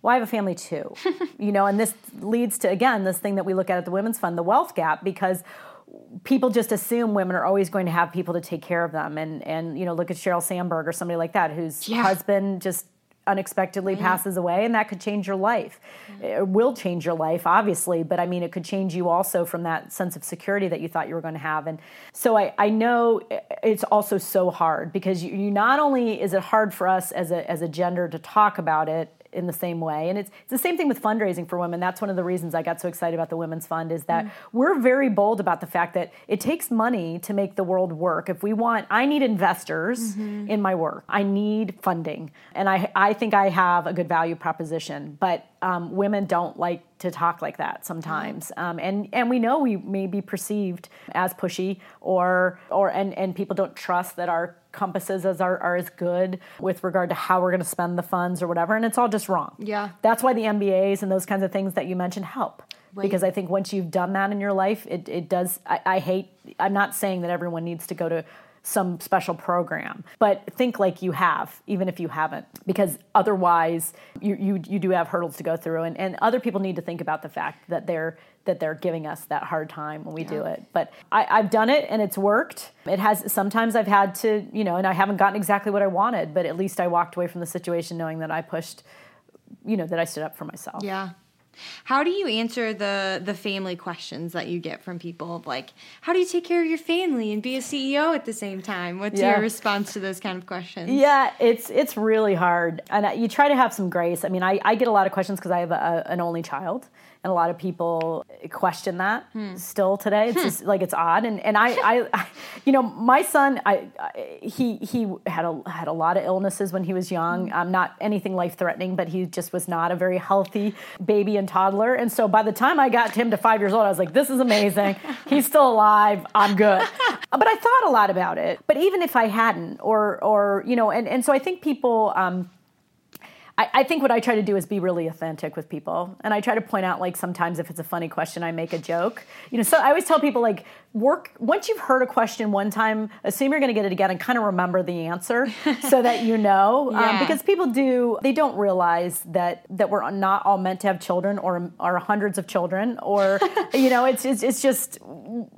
Speaker 3: Well, I have a family too, you know, and this leads to again this thing that we look at at the Women's Fund, the wealth gap, because people just assume women are always going to have people to take care of them, and and you know, look at Sheryl Sandberg or somebody like that whose yeah. husband just unexpectedly mm-hmm. passes away and that could change your life mm-hmm. it will change your life obviously but i mean it could change you also from that sense of security that you thought you were going to have and so i, I know it's also so hard because you, you not only is it hard for us as a, as a gender to talk about it in the same way. And it's, it's the same thing with fundraising for women. That's one of the reasons I got so excited about the Women's Fund is that mm. we're very bold about the fact that it takes money to make the world work. If we want, I need investors mm-hmm. in my work. I need funding. And I, I think I have a good value proposition. But um, women don't like to talk like that sometimes, mm-hmm. um, and and we know we may be perceived as pushy or or and and people don't trust that our compasses as are, are as good with regard to how we're going to spend the funds or whatever, and it's all just wrong.
Speaker 2: Yeah,
Speaker 3: that's why the MBAs and those kinds of things that you mentioned help. Right. Because I think once you've done that in your life, it, it does. I, I hate. I'm not saying that everyone needs to go to some special program. But think like you have, even if you haven't, because otherwise you, you, you do have hurdles to go through. And, and other people need to think about the fact that they're that they're giving us that hard time when we yeah. do it. But I, I've done it and it's worked. It has sometimes I've had to, you know, and I haven't gotten exactly what I wanted, but at least I walked away from the situation knowing that I pushed, you know, that I stood up for myself.
Speaker 2: Yeah. How do you answer the the family questions that you get from people? Like, how do you take care of your family and be a CEO at the same time? What's yeah. your response to those kind of questions?
Speaker 3: Yeah, it's it's really hard, and you try to have some grace. I mean, I, I get a lot of questions because I have a, an only child, and a lot of people question that hmm. still today. It's hmm. just like it's odd, and and I, I, I, you know, my son, I, I, he he had a had a lot of illnesses when he was young. Um, not anything life threatening, but he just was not a very healthy baby and toddler. And so by the time I got him to five years old, I was like, this is amazing. He's still alive. I'm good. but I thought a lot about it. But even if I hadn't, or or you know, and and so I think people. Um, I, I, think what I try to do is be really authentic with people. And I try to point out, like, sometimes if it's a funny question, I make a joke. You know, so I always tell people, like, work, once you've heard a question one time, assume you're going to get it again and kind of remember the answer so that you know. Um, yeah. Um, because people do, they don't realize that, that we're not all meant to have children or, or hundreds of children or, you know, it's, it's, it's just,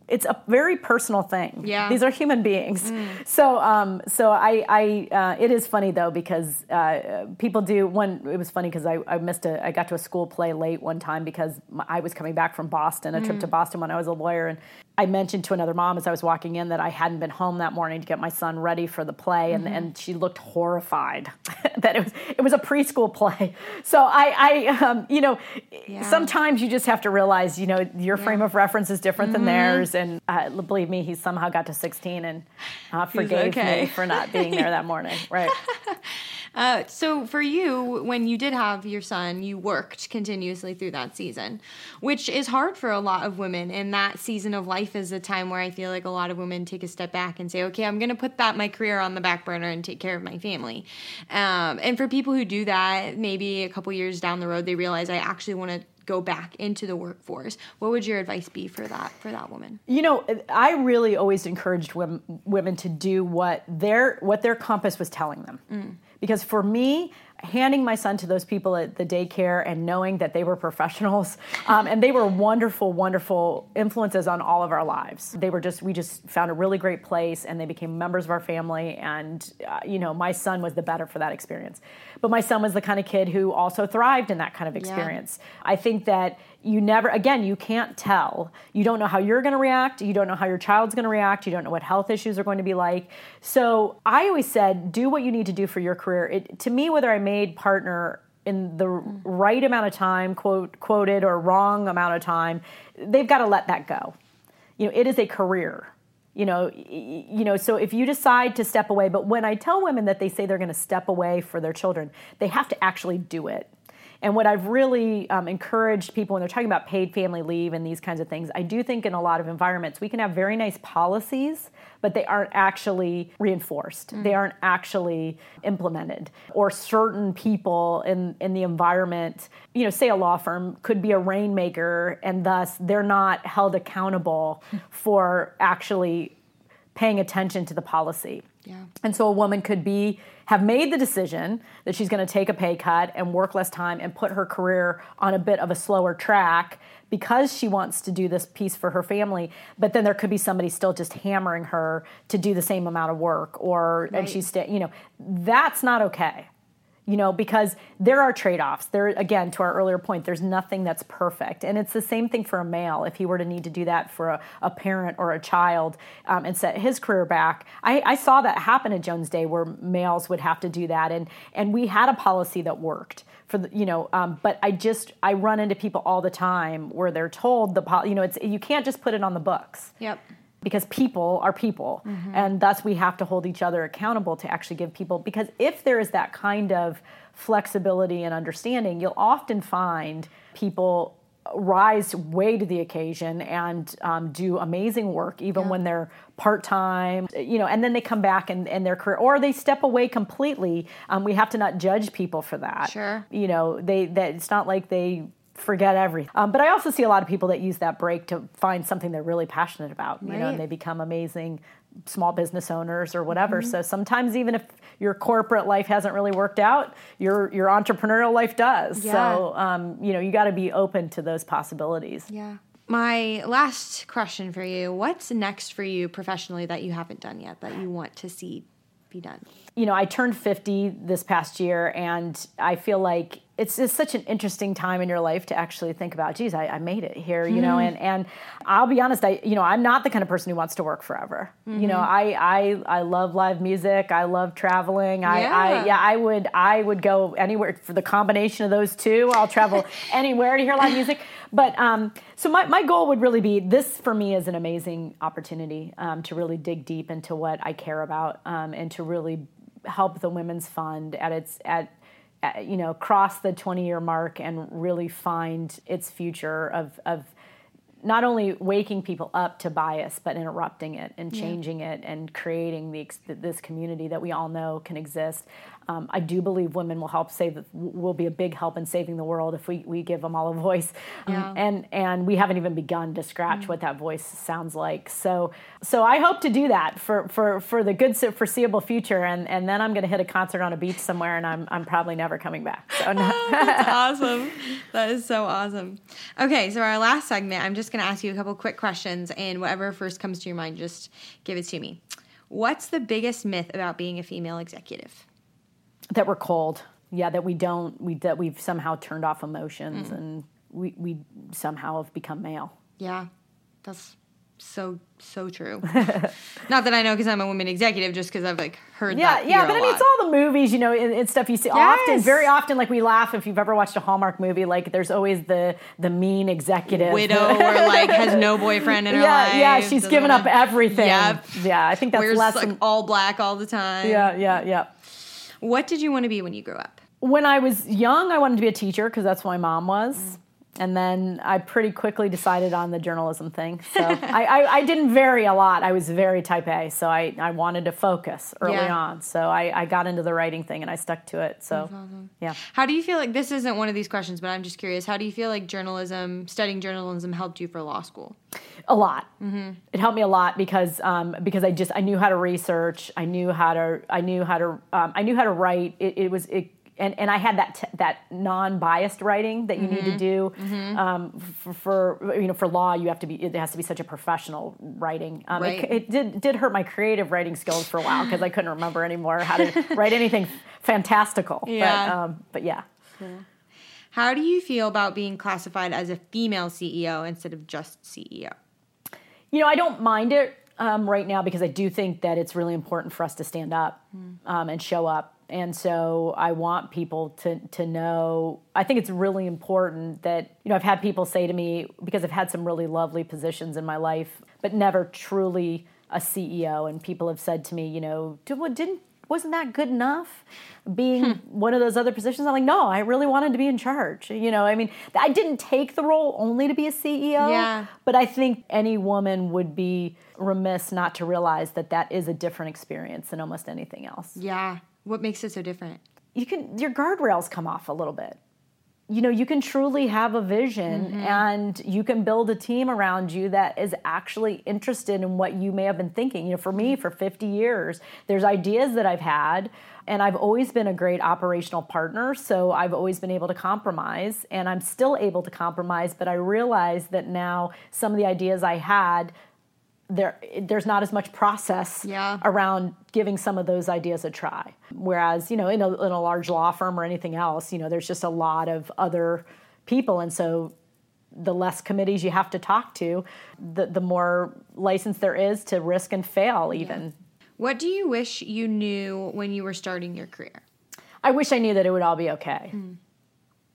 Speaker 3: it's a very personal thing.
Speaker 2: Yeah.
Speaker 3: These are human beings. Mm. So, um, so I, I, uh, it is funny though, because uh, people do, one it was funny because I, I missed a I got to a school play late one time because my, I was coming back from Boston a mm. trip to mm. Boston when I was a lawyer and I mentioned to another mom as I was walking in that I hadn't been home that morning to get my son ready for the play, and, mm-hmm. and she looked horrified that it was it was a preschool play. So I, I um, you know, yeah. sometimes you just have to realize, you know, your yeah. frame of reference is different mm-hmm. than theirs, and uh, believe me, he somehow got to 16 and uh, forgave okay. me for not being there that morning. Right.
Speaker 2: Uh, so for you, when you did have your son, you worked continuously through that season, which is hard for a lot of women. in that season of life is a time where I feel like a lot of women take a step back and say, okay, I'm going to put that my career on the back burner and take care of my family. Um, and for people who do that, maybe a couple years down the road, they realize I actually want to go back into the workforce. What would your advice be for that for that woman?
Speaker 3: You know i really always encouraged women, women to do what their what their compass was telling them. Mm. Because for me, handing my son to those people at the daycare and knowing that they were professionals um, and they were wonderful wonderful influences on all of our lives. They were just we just found a really great place and they became members of our family and uh, you know my son was the better for that experience. But my son was the kind of kid who also thrived in that kind of experience. Yeah. i think that you never again you can't tell. You don't know how you're going to react. You don't know how your child's going to react. You don't know what health issues are going to be like. So i always said do what you need to do for your career. It, to me whether i made partner in the right amount of time quote quoted or wrong amount of time they've got to let that go. You know it is a career you know you know so if you decide to step away but when i tell women that they say they're going to step away for their children they have to actually do it and what I've really um, encouraged people when they're talking about paid family leave and these kinds of things, I do think in a lot of environments we can have very nice policies, but they aren't actually reinforced. Mm. They aren't actually implemented. Or certain people in, in the environment, you know, say a law firm could be a rainmaker and thus they're not held accountable for actually paying attention to the policy. Yeah. And so a woman could be have made the decision that she's going to take a pay cut and work less time and put her career on a bit of a slower track because she wants to do this piece for her family but then there could be somebody still just hammering her to do the same amount of work or right. and she's sta- you know that's not okay you know because there are trade-offs. There again to our earlier point there's nothing that's perfect. And it's the same thing for a male if he were to need to do that for a, a parent or a child um, and set his career back. I, I, saw that happen at jones day where males would have to do that. And and we had a policy that worked for the you know um, but i just i run into people all the time where they're told the you know it's you can't just put it on the books.
Speaker 2: Yep
Speaker 3: because people are people mm-hmm. and thus we have to hold each other accountable to actually give people because if there is that kind of flexibility and understanding you'll often find people rise way to the occasion and um, do amazing work even yeah. when they're part-time you know and then they come back and, and their career or they step away completely um, we have to not judge people for that
Speaker 2: sure
Speaker 3: you know they that it's not like they forget everything. Um, but I also see a lot of people that use that break to find something they're really passionate about, you right. know, and they become amazing small business owners or whatever. Mm-hmm. So sometimes even if your corporate life hasn't really worked out, your your entrepreneurial life does. Yeah. So um, you know, you got to be open to those possibilities.
Speaker 2: Yeah. My last question for you, what's next for you professionally that you haven't done yet that you want to see be done?
Speaker 3: You know, I turned 50 this past year and I feel like it's just such an interesting time in your life to actually think about, geez, I, I made it here, you mm-hmm. know, and, and I'll be honest, I, you know, I'm not the kind of person who wants to work forever. Mm-hmm. You know, mm-hmm. I, I, I love live music. I love traveling. I, yeah. I, yeah, I would, I would go anywhere for the combination of those two. I'll travel anywhere to hear live music. But, um, so my, my goal would really be this for me is an amazing opportunity, um, to really dig deep into what I care about, um, and to really help the Women's Fund at its, at, Uh, you know cross the 20 year mark and really find its future of of not only waking people up to bias but interrupting it and changing yeah. it and creating the, this community that we all know can exist um, I do believe women will help save, will be a big help in saving the world if we, we give them all a voice. Um, and, and we haven't even begun to scratch mm what that voice sounds like. So, so I hope to do that for, for, for the good foreseeable future. And, and then I'm going to hit a concert on a beach somewhere and I'm, I'm probably never coming back. So no.
Speaker 2: oh, that's awesome. That is so awesome. Okay. So our last segment, I'm just going to ask you a couple quick questions and whatever first comes to your mind, just give it to me. What's the biggest myth about being a female executive?
Speaker 3: that we're cold. Yeah, that we don't we that we've somehow turned off emotions mm. and we we somehow have become male.
Speaker 2: Yeah, that's so so true. Not that I know because I'm a woman executive, just because I've like heard.
Speaker 3: Yeah, yeah, but I mean, it's all the movies, you know, and, stuff you see yes. often. Very often, like we laugh if you've ever watched a Hallmark movie. Like there's always the the mean executive
Speaker 2: widow, or like has no boyfriend in her
Speaker 3: yeah,
Speaker 2: life.
Speaker 3: Yeah, she's given up everything. Yeah, Yeah, I think that's
Speaker 2: Wears,
Speaker 3: less
Speaker 2: like all black all the time.
Speaker 3: Yeah, yeah, yeah.
Speaker 2: What did you want to be when you grew up?
Speaker 3: When I was young, I wanted to be a teacher because that's what my mom was. Mm. And then I pretty quickly decided on the journalism thing. So I, I, I, didn't vary a lot. I was very type A. So I, I wanted to focus early yeah. on. So I, I got into the writing thing and I stuck to it. So, awesome. yeah.
Speaker 2: How do you feel like this isn't one of these questions, but I'm just curious. How do you feel like journalism, studying journalism, helped you for law school?
Speaker 3: A lot. Mm-hmm. It helped me a lot because um, because I just I knew how to research. I knew how to I knew how to um, I knew how to write. It, it was it and, and I had that t- that non-biased writing that you need to do um, for, for you know for law you have to be it has to be such a professional writing. Um,
Speaker 2: Right.
Speaker 3: it, it did did hurt my creative writing skills for a while because I couldn't remember anymore how to write anything fantastical. But,
Speaker 2: Yeah.
Speaker 3: um, but yeah.
Speaker 2: How do you feel about being classified as a female CEO instead of just CEO?
Speaker 3: You know, I don't mind it um, right now because I do think that it's really important for us to stand up um, and show up. And so I want people to to know. I think it's really important that you know I've had people say to me because I've had some really lovely positions in my life, but never truly a CEO. And people have said to me, you know, "Did- what didn't wasn't that good enough being hmm. one of those other positions i'm like no i really wanted to be in charge you know i mean i didn't take the role only to be a ceo
Speaker 2: Yeah.
Speaker 3: but i think any woman would be remiss not to realize that that is a different experience than almost anything else
Speaker 2: Yeah. What makes it so different?
Speaker 3: you can your guardrails come off a little bit. You know you can truly have a vision mm-hmm. and you can build a team around you that is actually interested in what you may have been thinking. You know for me mm-hmm. for 50 years there's ideas that i've had and i've always been a great operational partner. So i've always been able to compromise and i'm still able to compromise but i realize that now some of the ideas i had there there's not as much process
Speaker 2: Yeah.
Speaker 3: around giving some of those ideas a try. Whereas, you know, in a, in a large law firm or anything else, you know, there's just a lot of other people. And so the less committees you have to talk to, the, the more license there is to risk and fail, even.
Speaker 2: What do you wish you knew when you were starting your career?
Speaker 3: I wish I knew that it would all be okay. Hmm.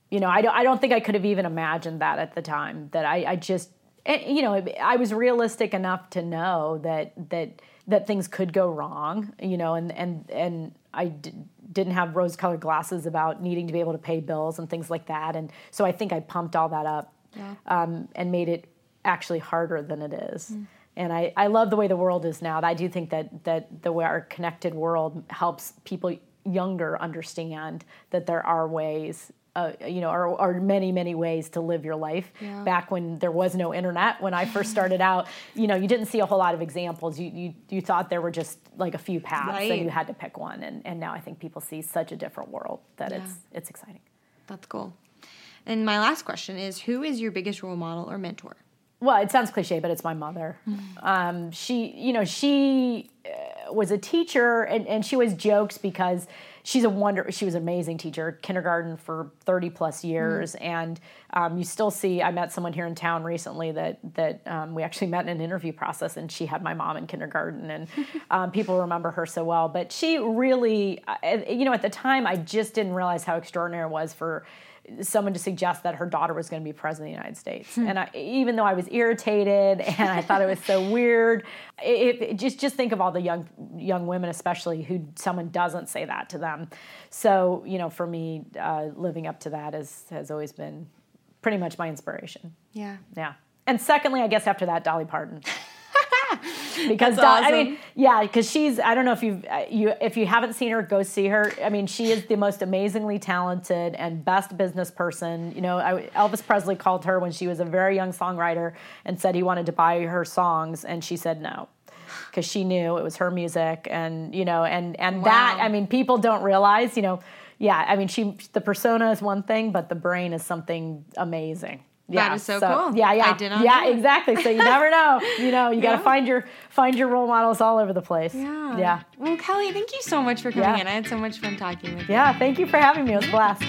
Speaker 3: You know, I don't, I don't think I could have even imagined that at the time. That I, I just, and, you know, I was realistic enough to know that that that things could go wrong. You know, and and and I d- didn't have rose-colored glasses about needing to be able to pay bills and things like that. And so I think I pumped all that up
Speaker 2: Yeah.
Speaker 3: um, and made it actually harder than it is. And I, I love the way the world is now. I do think that that the way our connected world helps people younger understand that there are ways, uh, you know, are, are many many ways to live your life.
Speaker 2: Yeah.
Speaker 3: Back when there was no internet, when I first started out, you know, you didn't see a whole lot of examples. You you, you thought there were just like a few paths,
Speaker 2: Right.
Speaker 3: and you had to pick one. And and now I think people see such a different world that
Speaker 2: Yeah.
Speaker 3: it's it's exciting.
Speaker 2: That's cool. And my last question is who is your biggest role model or mentor?
Speaker 3: Well it sounds cliche but it's my mother. Um, she you know she uh, was a teacher and, and she always jokes because she's a wonder she was an amazing teacher kindergarten for 30 plus years. And um, you still see i met someone here in town recently that that um, we actually met in an interview process and she had my mom in kindergarten. And um, people remember her so well. But she really uh, you know at the time i just didn't realize how extraordinary it was for someone to suggest that her daughter was going to be president of the United States. And I, even though I was irritated and I thought it was so weird, it, it- just just think of all the young young women, especially who someone doesn't say that to them. So you know, for me, uh, living up to that is has always been pretty much my inspiration.
Speaker 2: Yeah.
Speaker 3: Yeah. And secondly, I guess after that, Dolly Parton. because Dol- I mean, yeah, because she's I don't know if you've uh, you if you haven't seen her, go see her. I mean, she is the most amazingly talented and best business person. You know, I, Elvis Presley called her when she was a very young songwriter and said he wanted to buy her songs, and she said no. Because she knew it was her music, and you know, and and that I mean, people don't realize, you know, yeah. I mean, she the persona is one thing, but the brain is something amazing. Yeah,
Speaker 2: is so cool.
Speaker 3: Yeah, yeah,
Speaker 2: I did not
Speaker 3: yeah,
Speaker 2: know.
Speaker 3: exactly. So you never know. You know, you got to find your find your role models all over the place.
Speaker 2: Yeah.
Speaker 3: yeah,
Speaker 2: Well, Kelly, thank you so much for coming
Speaker 3: Yeah.
Speaker 2: in. I had so much fun talking with you.
Speaker 3: yeah. Thank you for having me. It was a blast.